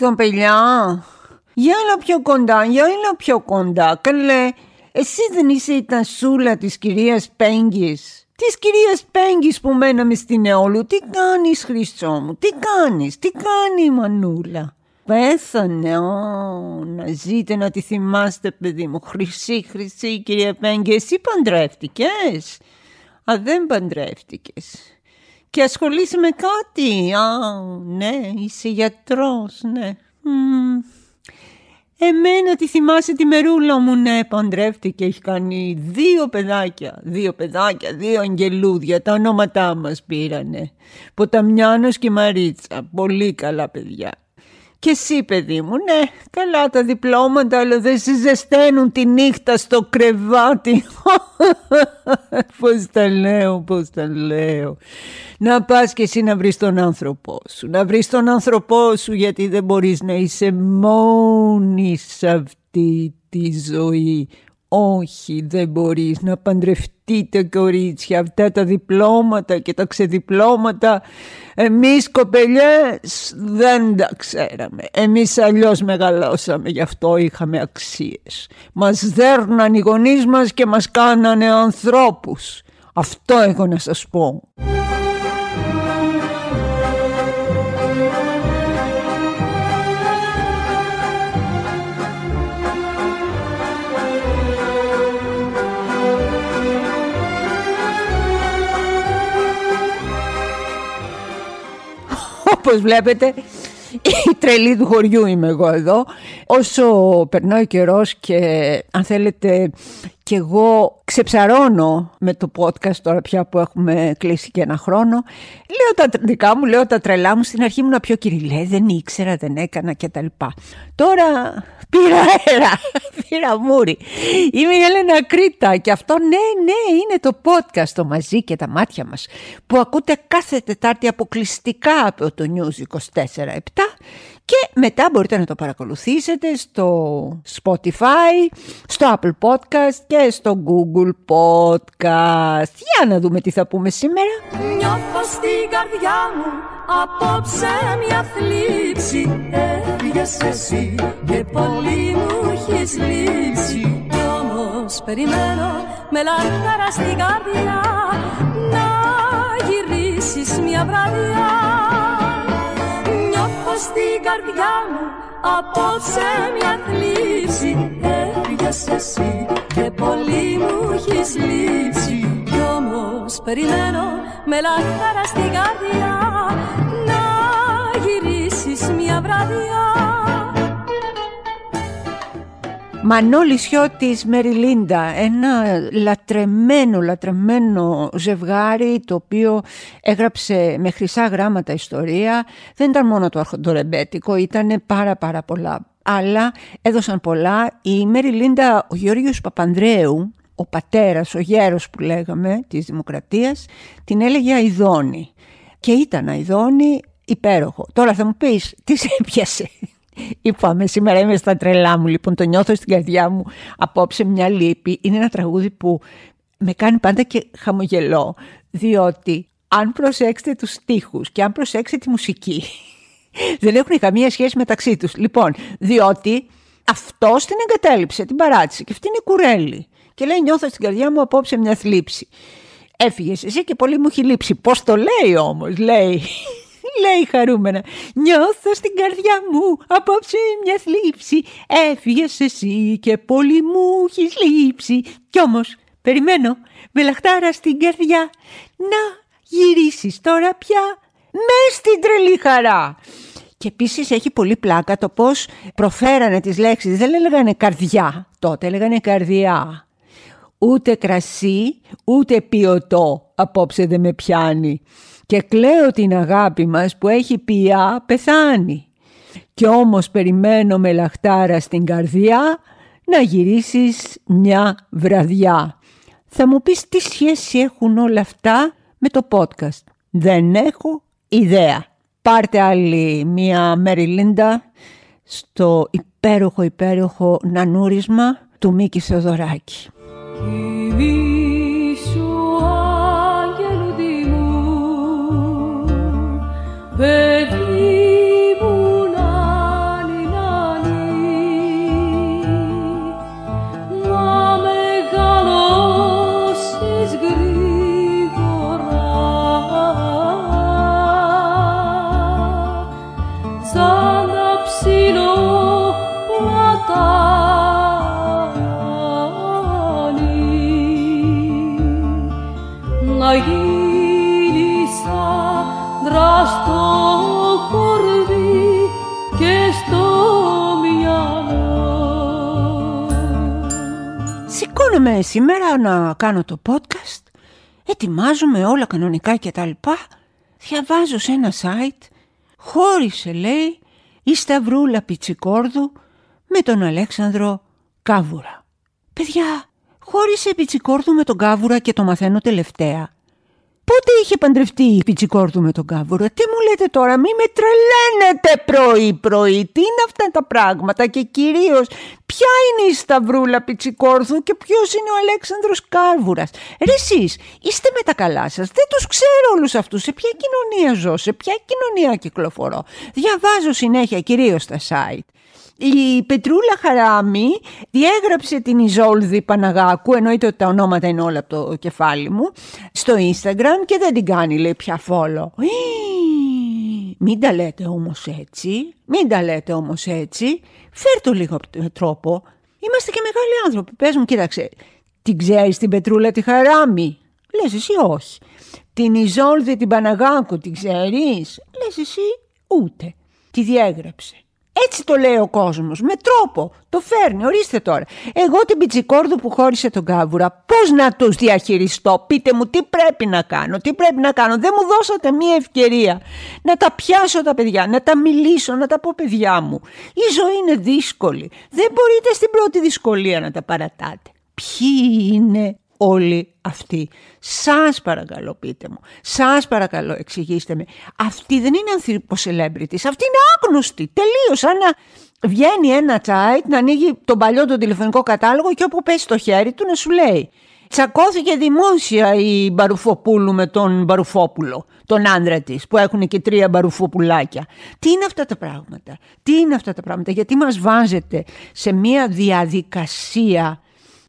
Κομπελιά, για έλα πιο κοντά, για έλα πιο κοντά. Καλέ, εσύ δεν είσαι η τασούλα της κυρίας Πέγγης. Της κυρίας Πέγγης που μέναμε στην Εόλου. Τι κάνεις Χρυσό μου, τι κάνεις, τι κάνει η Μανούλα; Πέθανε, ω, να ζείτε να τη θυμάστε παιδί μου. Χρυσή, χρυσή κυρία Πέγγη, εσύ παντρεύτηκες. Α, δεν παντρεύτηκες. Και ασχολείσαι με κάτι. Α, ναι, είσαι γιατρός, ναι. Μ, Εμένα τη θυμάσαι τη μερούλα μου, ναι, παντρεύτηκε, έχει κάνει δύο παιδάκια, δύο παιδάκια, δύο αγγελούδια, τα ονόματά μας πήρανε. Ποταμιάνος και Μαρίτσα, πολύ καλά παιδιά. Και εσύ παιδί μου, ναι, καλά τα διπλώματα, αλλά δεν σε ζεσταίνουν τη νύχτα στο κρεβάτι. πώς τα λέω, πώς τα λέω. Να πας και εσύ να βρεις τον άνθρωπό σου, να βρεις τον άνθρωπό σου γιατί δεν μπορείς να είσαι μόνη σε αυτή τη ζωή όχι, δεν μπορείς να παντρευτείτε κορίτσια αυτά τα διπλώματα και τα ξεδιπλώματα. Εμείς κοπελιές δεν τα ξέραμε. Εμείς αλλιώς μεγαλώσαμε, γι' αυτό είχαμε αξίες. Μας δέρναν οι γονείς μας και μας κάνανε ανθρώπους. Αυτό έχω να σας πω. Όπως βλέπετε η τρελή του χωριού είμαι εγώ εδώ. Όσο περνάει ο καιρός και αν θέλετε και εγώ ξεψαρώνω με το podcast τώρα πια που έχουμε κλείσει και ένα χρόνο. Λέω τα δικά μου, λέω τα τρελά μου. Στην αρχή ήμουν πιο κυριλέ, δεν ήξερα, δεν έκανα κτλ. Τώρα πήρα αέρα, πήρα μούρι. Είμαι η Έλενα Κρήτα και αυτό ναι, ναι, είναι το podcast το μαζί και τα μάτια μας που ακούτε κάθε Τετάρτη αποκλειστικά από το News 24-7 και μετά μπορείτε να το παρακολουθήσετε στο Spotify, στο Apple Podcast και στο Google Podcast. Για να δούμε τι θα πούμε σήμερα. Νιώθω στην καρδιά μου απόψε μια θλίψη Έφυγες εσύ και πολύ μου έχεις λείψει Κι όμως περιμένω με λαχτάρα στην καρδιά Να γυρίσεις μια βραδιά στην καρδιά μου απόψε μια θλίψη. Έφυγες εσύ και πολύ μου έχεις λείψει. Κι όμως περιμένω με λαχτάρα στην καρδιά Να γυρίσεις μια βραδιά Μανώλη Σιώτης Μεριλίντα, ένα λατρεμένο, λατρεμένο ζευγάρι το οποίο έγραψε με χρυσά γράμματα ιστορία. Δεν ήταν μόνο το αρχοντορεμπέτικο, ήταν πάρα πάρα πολλά. Αλλά έδωσαν πολλά. Η Μεριλίντα, ο Γεώργιος Παπανδρέου, ο πατέρας, ο γέρος που λέγαμε της Δημοκρατίας, την έλεγε Αιδόνη. Και ήταν Αιδόνη υπέροχο. Τώρα θα μου πεις, τι σε έπιασε; Είπαμε σήμερα είμαι στα τρελά μου λοιπόν το νιώθω στην καρδιά μου. Απόψε μια λύπη. Είναι ένα τραγούδι που με κάνει πάντα και χαμογελώ διότι αν προσέξετε τους στίχους και αν προσέξετε τη μουσική δεν έχουν καμία σχέση μεταξύ τους. Λοιπόν διότι αυτό την εγκατέλειψε την παράτησε και αυτή είναι κουρέλη. Και λέει νιώθω στην καρδιά μου απόψε μια θλίψη Έφυγες εσύ και πολύ μου έχει λείψει. Πώς το λέει όμως, λέει λέει χαρούμενα. Νιώθω στην καρδιά μου απόψε μιας θλίψη. Έφυγες εσύ και πολύ μου έχεις λείψει. Κι όμως, περιμένω με λαχτάρα στην καρδιά να γυρίσεις τώρα πια μες στην τρελή χαρά. Και επίσης έχει πολύ πλάκα το πώς προφέρανε τις λέξεις. Δεν έλεγανε καρδιά τότε, έλεγανε καρδιά. Ούτε κρασί, ούτε ποιοτό απόψε δεν με πιάνει και κλαίω την αγάπη μας που έχει πια πεθάνει. Κι όμως περιμένω με λαχτάρα στην καρδιά να γυρίσεις μια βραδιά. Θα μου πεις τι σχέση έχουν όλα αυτά με το podcast. Δεν έχω ιδέα. Πάρτε άλλη μια Μεριλίντα στο υπέροχο υπέροχο νανούρισμα του Μίκη Σοδωράκη. Να κάνω το podcast, ετοιμάζομαι όλα κανονικά και τα λοιπά, διαβάζω σε ένα site, χώρισε λέει η Σταυρούλα Πιτσικόρδου με τον Αλέξανδρο Κάβουρα. Παιδιά, χώρισε η Πιτσικόρδου με τον Κάβουρα και το μαθαίνω τελευταία. Πότε είχε παντρευτεί η Πιτσικόρδου με τον Κάβουρα, τι μου λέτε τώρα, μη με τρελαίνετε πρωί-πρωί, τι είναι αυτά τα πράγματα και κυρίως ποια είναι η Σταυρούλα Πιτσικόρδου και ποιος είναι ο Αλέξανδρος Κάβουρας; Ρε εσείς, είστε με τα καλά σας, δεν τους ξέρω όλους αυτούς, σε ποια κοινωνία ζω, σε ποια κοινωνία κυκλοφορώ. Διαβάζω συνέχεια κυρίως στα site. Η Πετρούλα Χαράμι διέγραψε την Ιζόλδη Παναγάκου, εννοείται ότι τα ονόματα είναι όλα από το κεφάλι μου, στο Instagram και δεν την κάνει λέει πια follow. Μην τα λέτε όμως έτσι, μην τα λέτε όμως έτσι, φέρ το λίγο τρόπο. Είμαστε και μεγάλοι άνθρωποι, πες μου κοίταξε, την ξέρεις την Πετρούλα τη Χαράμι, λες εσύ όχι. Την Ιζόλδη την Παναγάκου την ξέρεις, λες εσύ ούτε. Τη διέγραψε. Έτσι το λέει ο κόσμος. Με τρόπο. Το φέρνει. Ορίστε τώρα. Εγώ την πιτσικόρδου που χώρισε τον κάβουρα, πώς να τους διαχειριστώ; Πείτε μου τι πρέπει να κάνω; Τι πρέπει να κάνω; Δεν μου δώσατε μία ευκαιρία να τα πιάσω τα παιδιά, να τα μιλήσω, να τα πω παιδιά μου. Η ζωή είναι δύσκολη. Δεν μπορείτε στην πρώτη δυσκολία να τα παρατάτε. Ποιοι είναι όλοι αυτοί. Σας παρακαλώ πείτε μου. Σας παρακαλώ εξηγήστε με. Αυτοί δεν είναι ανθιποσελέμπριτης. Αυτοί είναι άγνωστοι. Τελείως. Σαν να βγαίνει ένα τσάιτ να ανοίγει τον παλιό τον τηλεφωνικό κατάλογο και όπου πέσει το χέρι του να σου λέει Τσακώθηκε δημόσια η Μπαρουφοπούλου με τον Μπαρουφόπουλο, τον άντρα της, που έχουν και τρία Μπαρουφοπουλάκια. Τι είναι αυτά τα πράγματα, τι είναι αυτά τα πράγματα, γιατί μας βάζετε σε μια διαδικασία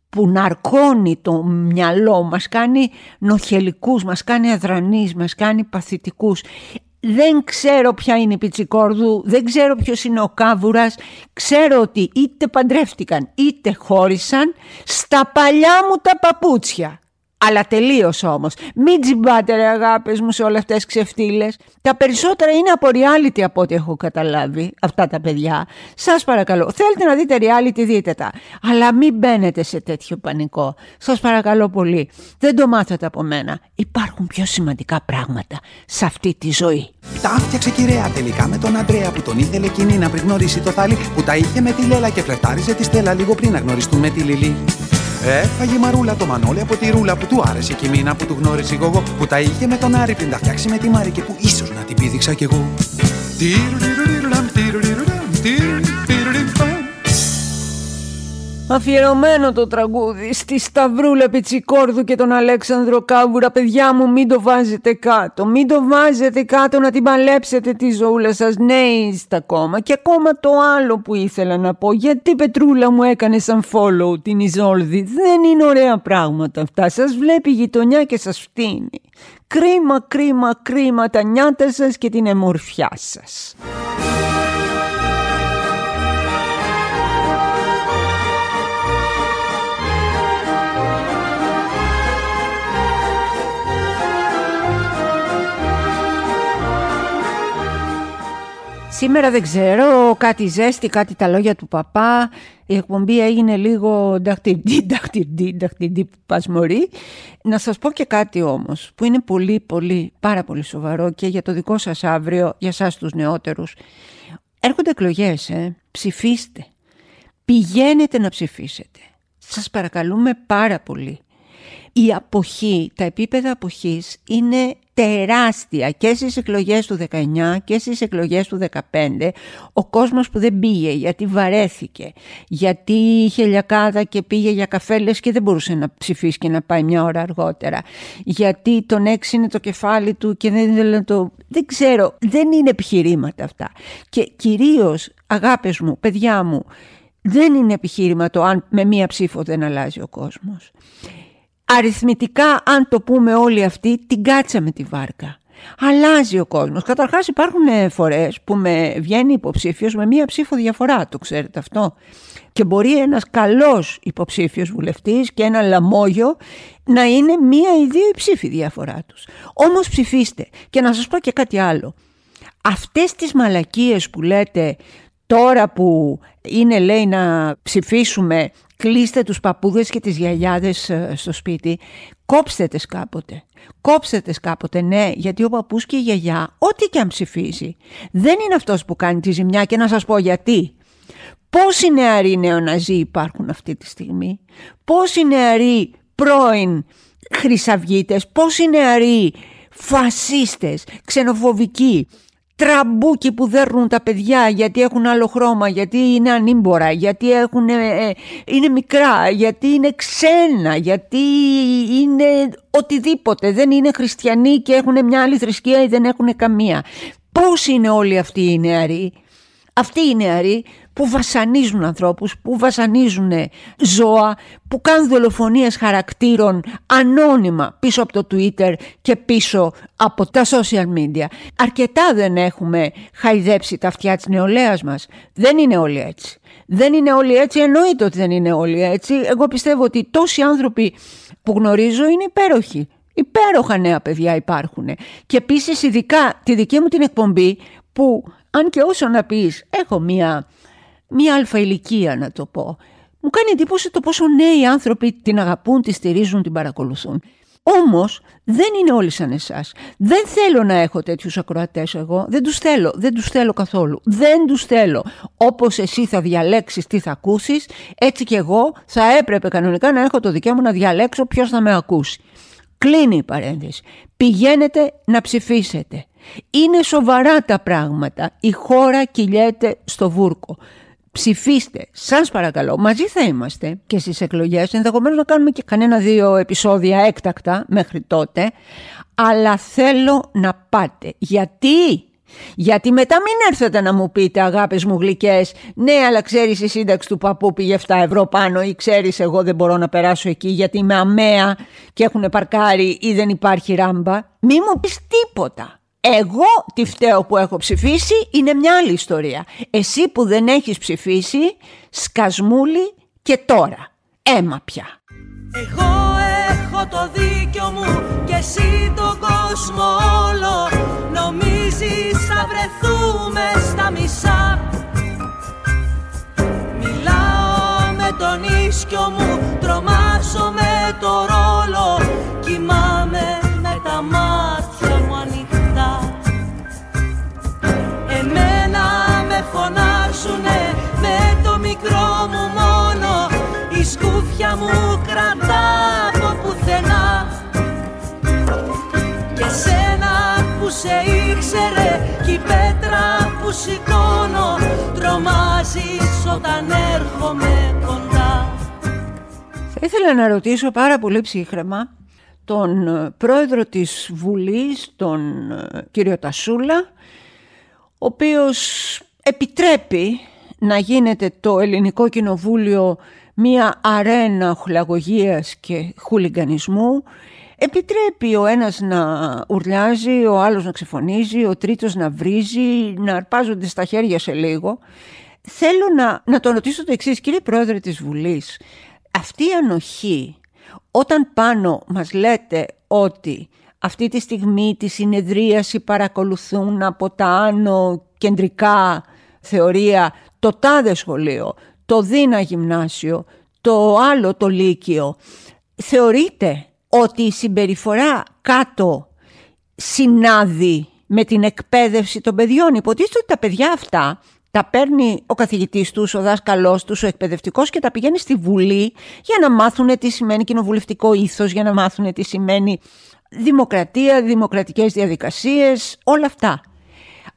που ναρκώνει το μυαλό μας, κάνει νοχελικούς, μας κάνει αδρανείς, μας κάνει παθητικούς. Δεν ξέρω ποια είναι η Πιτσικόρδου, δεν ξέρω ποιος είναι ο Κάβουρας, ξέρω ότι είτε παντρεύτηκαν είτε χώρισαν στα παλιά μου τα παπούτσια. Αλλά τελείω όμως. Μην τζιμπάτε ρε αγάπες μου σε όλες αυτές τις ξεφτύλες. Τα περισσότερα είναι από reality από ό,τι έχω καταλάβει αυτά τα παιδιά. Σας παρακαλώ, θέλετε να δείτε reality, δείτε τα. Αλλά μην μπαίνετε σε τέτοιο πανικό. Σας παρακαλώ πολύ. Δεν το μάθετε από μένα. Υπάρχουν πιο σημαντικά πράγματα σε αυτή τη ζωή. Τα άφτιαξε κυρία τελικά με τον Αντρέα που τον ήθελε εκείνη να πριν γνωρίσει το θάλι που τα είχε με τη Λέλα και φλερτάριζε τη Στέλλα λίγο πριν να γνωριστούν με τη Λιλή. Έφαγε μαρούλα το μανόλι από τη ρούλα που του άρεσε και μήνα που του γνώρισε εγώ που τα είχε με τον Άρη πριν τα φτιάξει με τη Μάρη και που ίσως να την πήδηξα κι εγώ. Αφιερωμένο το τραγούδι στη Σταυρούλα Πιτσικόρδου και τον Αλέξανδρο Κάβουρα. Παιδιά μου μην το βάζετε κάτω. Μην το βάζετε κάτω να την παλέψετε τη ζωούλα σας. Ναι είστε ακόμα. Και ακόμα το άλλο που ήθελα να πω. Γιατί Πετρούλα μου έκανες σαν follow την Ιζόλδη; Δεν είναι ωραία πράγματα αυτά. Σας βλέπει η γειτονιά και σας φτύνει. Κρίμα, κρίμα, κρίμα τα νιάτα σας και την εμορφιά σας Σήμερα δεν ξέρω, κάτι ζέστη, κάτι τα λόγια του παπά. Η εκπομπή έγινε λίγο νταχτιντή, νταχτιντή, νταχτιντή πασμωρή. Να σας πω και κάτι όμως, που είναι πολύ, πολύ, πάρα πολύ σοβαρό και για το δικό σας αύριο, για σας τους νεότερους. Έρχονται εκλογές, ε. ψηφίστε. Πηγαίνετε να ψηφίσετε. Σας παρακαλούμε πάρα πολύ. Η αποχή, τα επίπεδα αποχής είναι τεράστια και στις εκλογές του 19 και στις εκλογές του 15 ο κόσμος που δεν πήγε γιατί βαρέθηκε γιατί είχε λιακάδα και πήγε για καφέλες και δεν μπορούσε να ψηφίσει και να πάει μια ώρα αργότερα. Γιατί τον έξινε το κεφάλι του και δεν ήθελε το... δεν ξέρω, δεν είναι επιχειρήματα αυτά. Και κυρίως αγάπες μου, παιδιά μου δεν είναι επιχείρημα το αν με μία ψήφο δεν αλλάζει ο κόσμος αριθμητικά αν το πούμε όλοι αυτοί την κάτσαμε τη βάρκα. Αλλάζει ο κόσμος. Καταρχάς υπάρχουν ε, φορές που με βγαίνει υποψήφιος με μία ψήφο διαφορά, το ξέρετε αυτό. Και μπορεί ένας καλός υποψήφιος βουλευτής και ένα λαμόγιο να είναι μία ή δύο ψήφοι διαφορά τους. Όμως ψηφίστε. Και να σας πω και κάτι άλλο. Αυτές τις μαλακίες που λέτε Τώρα που είναι λέει να ψηφίσουμε κλείστε τους παππούδες και τις γιαγιάδες ε, στο σπίτι, κόψτε τες κάποτε. Κόψτε τες κάποτε, ναι, γιατί ο παππούς και η γιαγιά, ό,τι και αν ψηφίζει, δεν είναι αυτός που κάνει τη ζημιά και να σας πω γιατί. Πόσοι νεαροί νεοναζί υπάρχουν αυτή τη στιγμή, πόσοι νεαροί πρώην χρυσαυγίτες, πόσοι νεαροί φασίστες, ξενοφοβικοί, τραμπούκι που δέρνουν τα παιδιά γιατί έχουν άλλο χρώμα, γιατί είναι ανήμπορα, γιατί έχουν, ε, ε, είναι μικρά, γιατί είναι ξένα, γιατί είναι οτιδήποτε. Δεν είναι χριστιανοί και έχουν μια άλλη θρησκεία ή δεν έχουν καμία. Πώς είναι όλοι αυτοί οι νεαροί; Αυτοί οι νεαροί που βασανίζουν ανθρώπους, που βασανίζουν ζώα, που κάνουν δολοφονίες χαρακτήρων ανώνυμα πίσω από το Twitter και πίσω από τα social media. Αρκετά δεν έχουμε χαϊδέψει τα αυτιά της νεολαίας μας. Δεν είναι όλοι έτσι. Δεν είναι όλοι έτσι, εννοείται ότι δεν είναι όλοι έτσι. Εγώ πιστεύω ότι τόσοι άνθρωποι που γνωρίζω είναι υπέροχοι. Υπέροχα νέα παιδιά υπάρχουν. Και επίσης ειδικά τη δική μου την εκπομπή που αν και όσο να πεις έχω μία μία αλφα ηλικία να το πω. Μου κάνει εντύπωση το πόσο νέοι άνθρωποι την αγαπούν, τη στηρίζουν, την παρακολουθούν. Όμως δεν είναι όλοι σαν εσάς. Δεν θέλω να έχω τέτοιους ακροατές εγώ. Δεν τους θέλω. Δεν τους θέλω καθόλου. Δεν τους θέλω. Όπως εσύ θα διαλέξεις τι θα ακούσεις, έτσι και εγώ θα έπρεπε κανονικά να έχω το δικαίωμα να διαλέξω ποιος θα με ακούσει. Κλείνει η παρένθεση. Πηγαίνετε να ψηφίσετε. Είναι σοβαρά τα πράγματα. Η χώρα κυλιέται στο βούρκο ψηφίστε. Σας παρακαλώ, μαζί θα είμαστε και στις εκλογές. Ενδεχομένως να κάνουμε και κανένα δύο επεισόδια έκτακτα μέχρι τότε. Αλλά θέλω να πάτε. Γιατί... Γιατί μετά μην έρθετε να μου πείτε αγάπες μου γλυκές Ναι αλλά ξέρεις η σύνταξη του παππού πήγε 7 ευρώ πάνω Ή ξέρεις εγώ δεν μπορώ να περάσω εκεί γιατί είμαι αμαία Και έχουν παρκάρει ή δεν υπάρχει ράμπα Μη μου πεις τίποτα εγώ τι φταίω που έχω ψηφίσει είναι μια άλλη ιστορία. Εσύ που δεν έχεις ψηφίσει, σκασμούλη και τώρα. Έμα πια. Εγώ έχω το δίκιο μου και εσύ τον κόσμο όλο Νομίζεις θα βρεθούμε στα μισά Μιλάω με τον ίσκιο μου, τρομάζω με το ρόλο Κοιμάμαι με τα μάτια σκούφια μου κρατά από πουθενά. Και σένα που σε ήξερε κι η πέτρα που σηκώνω τρομάζεις όταν έρχομαι κοντά. Θα ήθελα να ρωτήσω πάρα πολύ ψύχρεμα τον ε, πρόεδρο της Βουλής, τον ε, κύριο Τασούλα, ο οποίος επιτρέπει να γίνεται το ελληνικό κοινοβούλιο μία αρένα χουλαγωγίας και χουλιγκανισμού επιτρέπει ο ένας να ουρλιάζει, ο άλλος να ξεφωνίζει, ο τρίτος να βρίζει, να αρπάζονται στα χέρια σε λίγο. Θέλω να, να το ρωτήσω το εξής, κύριε Πρόεδρε της Βουλής, αυτή η ανοχή, όταν πάνω μας λέτε ότι αυτή τη στιγμή τη συνεδρίαση παρακολουθούν από τα άνω κεντρικά θεωρία το τάδε σχολείο, το δίνα γυμνάσιο, το άλλο το λύκειο. Θεωρείτε ότι η συμπεριφορά κάτω συνάδει με την εκπαίδευση των παιδιών; Υποτίθεται ότι τα παιδιά αυτά τα παίρνει ο καθηγητής τους, ο δάσκαλός τους, ο εκπαιδευτικός και τα πηγαίνει στη Βουλή για να μάθουν τι σημαίνει κοινοβουλευτικό ήθος, για να μάθουν τι σημαίνει δημοκρατία, δημοκρατικές διαδικασίες, όλα αυτά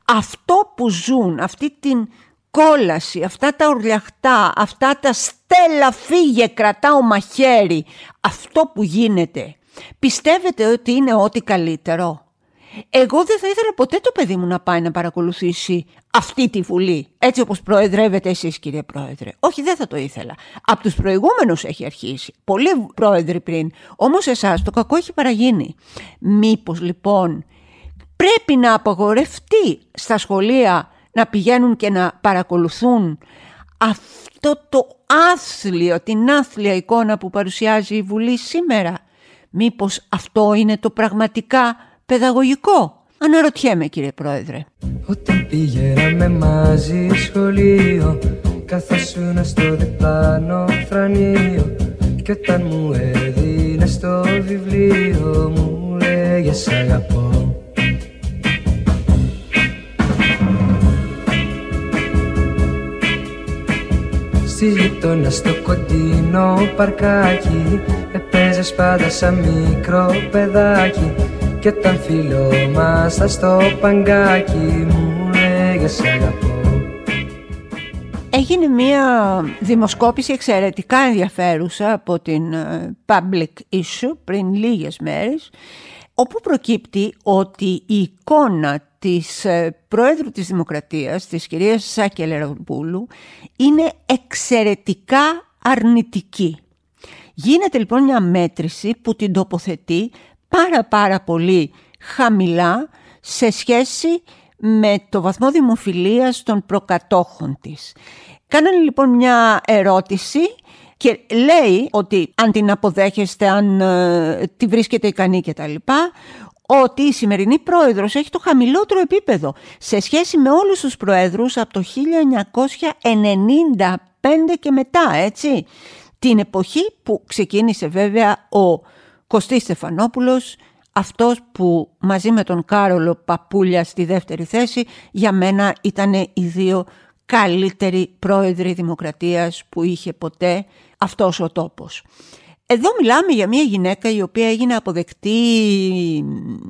αυτό που ζουν, αυτή την κόλαση, αυτά τα ορλιαχτά, αυτά τα στέλα φύγε κρατάω μαχαίρι, αυτό που γίνεται, πιστεύετε ότι είναι ό,τι καλύτερο; Εγώ δεν θα ήθελα ποτέ το παιδί μου να πάει να παρακολουθήσει αυτή τη Βουλή, έτσι όπως προεδρεύετε εσείς κύριε Πρόεδρε. Όχι δεν θα το ήθελα. Από τους προηγούμενους έχει αρχίσει. Πολλοί πρόεδροι πριν. Όμως εσάς το κακό έχει παραγίνει. Μήπως λοιπόν πρέπει να απογορευτεί στα σχολεία να πηγαίνουν και να παρακολουθούν αυτό το άθλιο, την άθλια εικόνα που παρουσιάζει η Βουλή σήμερα. Μήπως αυτό είναι το πραγματικά παιδαγωγικό; Αναρωτιέμαι κύριε Πρόεδρε. Όταν πήγαμε μαζί σχολείο Καθόσουνα στο διπλάνο θρανείο Κι όταν μου έδινε στο βιβλίο Μου λέγες αγαπώ Στη γειτόνα στο κοντινό παρκάκι. Επέζες πάντα σαν μικρό παιδάκι. Κι όταν φιλόμασταν στο παγκάκι Μου λέγες αγαπώ Έγινε μια δημοσκόπηση εξαιρετικά ενδιαφέρουσα από την ε, Public Issue πριν λίγες μέρες όπου προκύπτει ότι η εικόνα της ε, Προέδρου της Δημοκρατίας, της κυρίας Σάκη Ελεροπούλου, είναι εξαιρετικά αρνητική. Γίνεται λοιπόν μια μέτρηση που την τοποθετεί πάρα πάρα πολύ χαμηλά σε σχέση με το βαθμό δημοφιλίας των προκατόχων της. Κάνανε λοιπόν μια ερώτηση και λέει ότι αν την αποδέχεστε, αν ε, τη βρίσκεται ικανή και τα λοιπά, ότι η σημερινή πρόεδρος έχει το χαμηλότερο επίπεδο σε σχέση με όλους τους πρόεδρους από το 1995 και μετά, έτσι. Την εποχή που ξεκίνησε βέβαια ο Κωστής Στεφανόπουλος, αυτός που μαζί με τον Κάρολο Παπούλια στη δεύτερη θέση, για μένα ήταν οι δύο καλύτεροι πρόεδροι δημοκρατίας που είχε ποτέ αυτός ο τόπος. Εδώ μιλάμε για μια γυναίκα η οποία έγινε αποδεκτή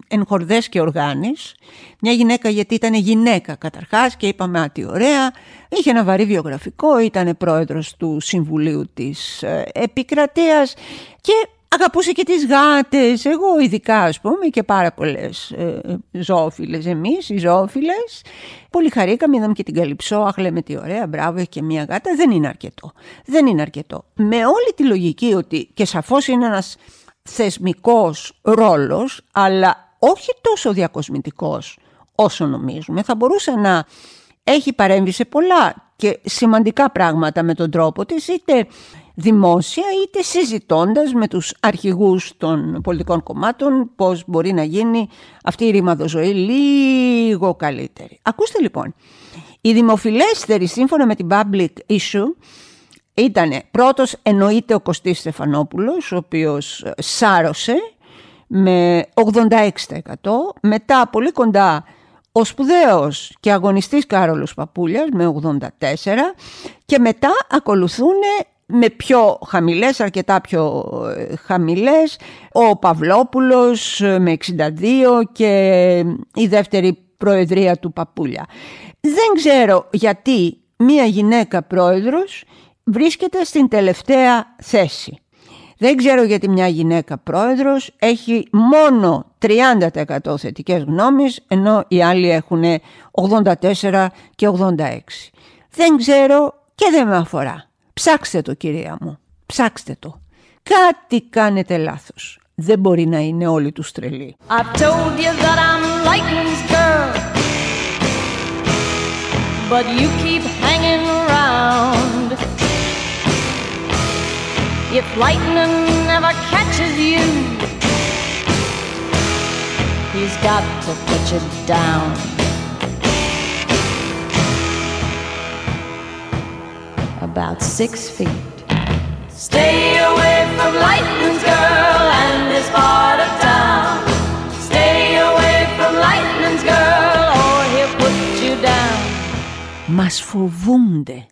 εν χορδές και οργάνης. Μια γυναίκα γιατί ήταν γυναίκα καταρχάς και είπαμε α, τι ωραία. Είχε ένα βαρύ βιογραφικό, ήταν πρόεδρος του Συμβουλίου της ε, Επικρατείας και Αγαπούσε και τις γάτες, εγώ ειδικά ας πούμε και πάρα πολλές ε, ζώοφιλες εμείς, οι ζώοφιλες. Πολύ χαρήκαμε, είδαμε και την καλυψό, αχ λέμε τι ωραία, μπράβο, έχει και μία γάτα, δεν είναι αρκετό. Δεν είναι αρκετό. Με όλη τη λογική ότι και σαφώς είναι ένας θεσμικός ρόλος, αλλά όχι τόσο διακοσμητικός όσο νομίζουμε. Θα μπορούσε να έχει παρέμβει σε πολλά και σημαντικά πράγματα με τον τρόπο της, είτε δημόσια είτε συζητώντας με τους αρχηγούς των πολιτικών κομμάτων πώς μπορεί να γίνει αυτή η ρημαδοζωή λίγο καλύτερη. Ακούστε λοιπόν, η δημοφιλέστερη σύμφωνα με την Public Issue ήταν πρώτος εννοείται ο Κωστής Στεφανόπουλος ο οποίος σάρωσε με 86% μετά πολύ κοντά ο σπουδαίος και αγωνιστής Κάρολος Παπούλιας με 84% και μετά ακολουθούν με πιο χαμηλές, αρκετά πιο ε, χαμηλές, ο Παυλόπουλος ε, με 62 και η δεύτερη προεδρία του Παπούλια. Δεν ξέρω γιατί μία γυναίκα πρόεδρος βρίσκεται στην τελευταία θέση. Δεν ξέρω γιατί μια γυναίκα πρόεδρος έχει μόνο 30% θετικές γνώμες ενώ οι άλλοι έχουν 84 και 86. Δεν ξέρω και δεν με αφορά. Ψάξτε το κυρία μου, ψάξτε το. Κάτι κάνετε λάθος. Δεν μπορεί να είναι όλοι τους τρελοί. I've told you that I'm lightning's girl But you keep hanging around If lightning never catches you He's got to put you down about six feet. Stay away from Lightning's girl and this part of town. Stay away from Lightning's girl or he'll put you down. Μας φοβούνται.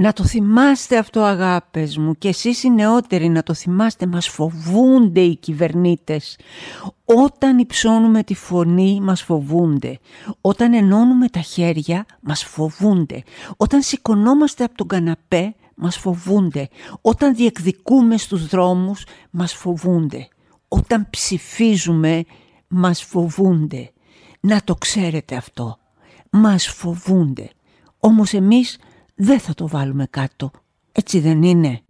Να το θυμάστε αυτό αγάπες μου και εσείς οι νεότεροι να το θυμάστε μας φοβούνται οι κυβερνήτες. Όταν υψώνουμε τη φωνή μας φοβούνται. Όταν ενώνουμε τα χέρια μας φοβούνται. Όταν σηκωνόμαστε από τον καναπέ μας φοβούνται. Όταν διεκδικούμε στους δρόμους μας φοβούνται. Όταν ψηφίζουμε μας φοβούνται. Να το ξέρετε αυτό. Μας φοβούνται. Όμως εμείς δεν θα το βάλουμε κάτω. Έτσι δεν είναι.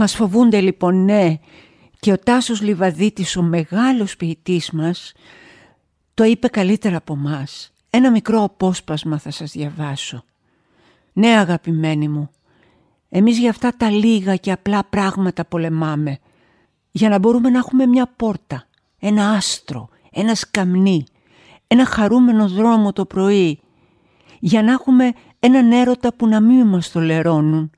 Μας φοβούνται λοιπόν ναι και ο Τάσος Λιβαδίτης ο μεγάλος ποιητής μας το είπε καλύτερα από μας. Ένα μικρό απόσπασμα θα σας διαβάσω. Ναι αγαπημένοι μου, εμείς για αυτά τα λίγα και απλά πράγματα πολεμάμε. Για να μπορούμε να έχουμε μια πόρτα, ένα άστρο, ένα σκαμνί, ένα χαρούμενο δρόμο το πρωί. Για να έχουμε έναν έρωτα που να μην μας το λερώνουν.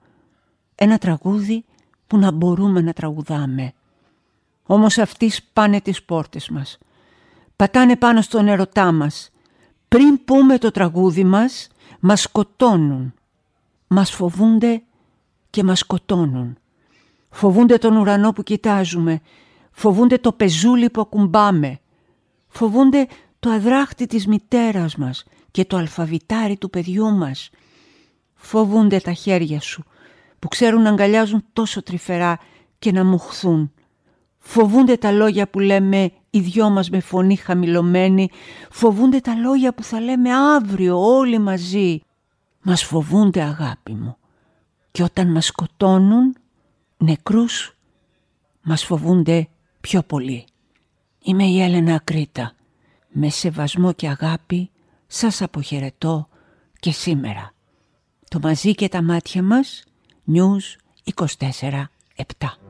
Ένα τραγούδι που να μπορούμε να τραγουδάμε. Όμως αυτοί σπάνε τις πόρτες μας. Πατάνε πάνω στον ερωτά μας. Πριν πούμε το τραγούδι μας, μας σκοτώνουν. Μας φοβούνται και μας σκοτώνουν. Φοβούνται τον ουρανό που κοιτάζουμε. Φοβούνται το πεζούλι που ακουμπάμε. Φοβούνται το αδράχτη της μητέρας μας και το αλφαβητάρι του παιδιού μας. Φοβούνται τα χέρια σου που ξέρουν να αγκαλιάζουν τόσο τρυφερά και να μουχθούν. Φοβούνται τα λόγια που λέμε οι δυο μας με φωνή χαμηλωμένη. Φοβούνται τα λόγια που θα λέμε αύριο όλοι μαζί. Μας φοβούνται αγάπη μου. Και όταν μας σκοτώνουν νεκρούς μας φοβούνται πιο πολύ. Είμαι η Έλενα Ακρίτα. Με σεβασμό και αγάπη σας αποχαιρετώ και σήμερα. Το μαζί και τα μάτια μας News 24-7.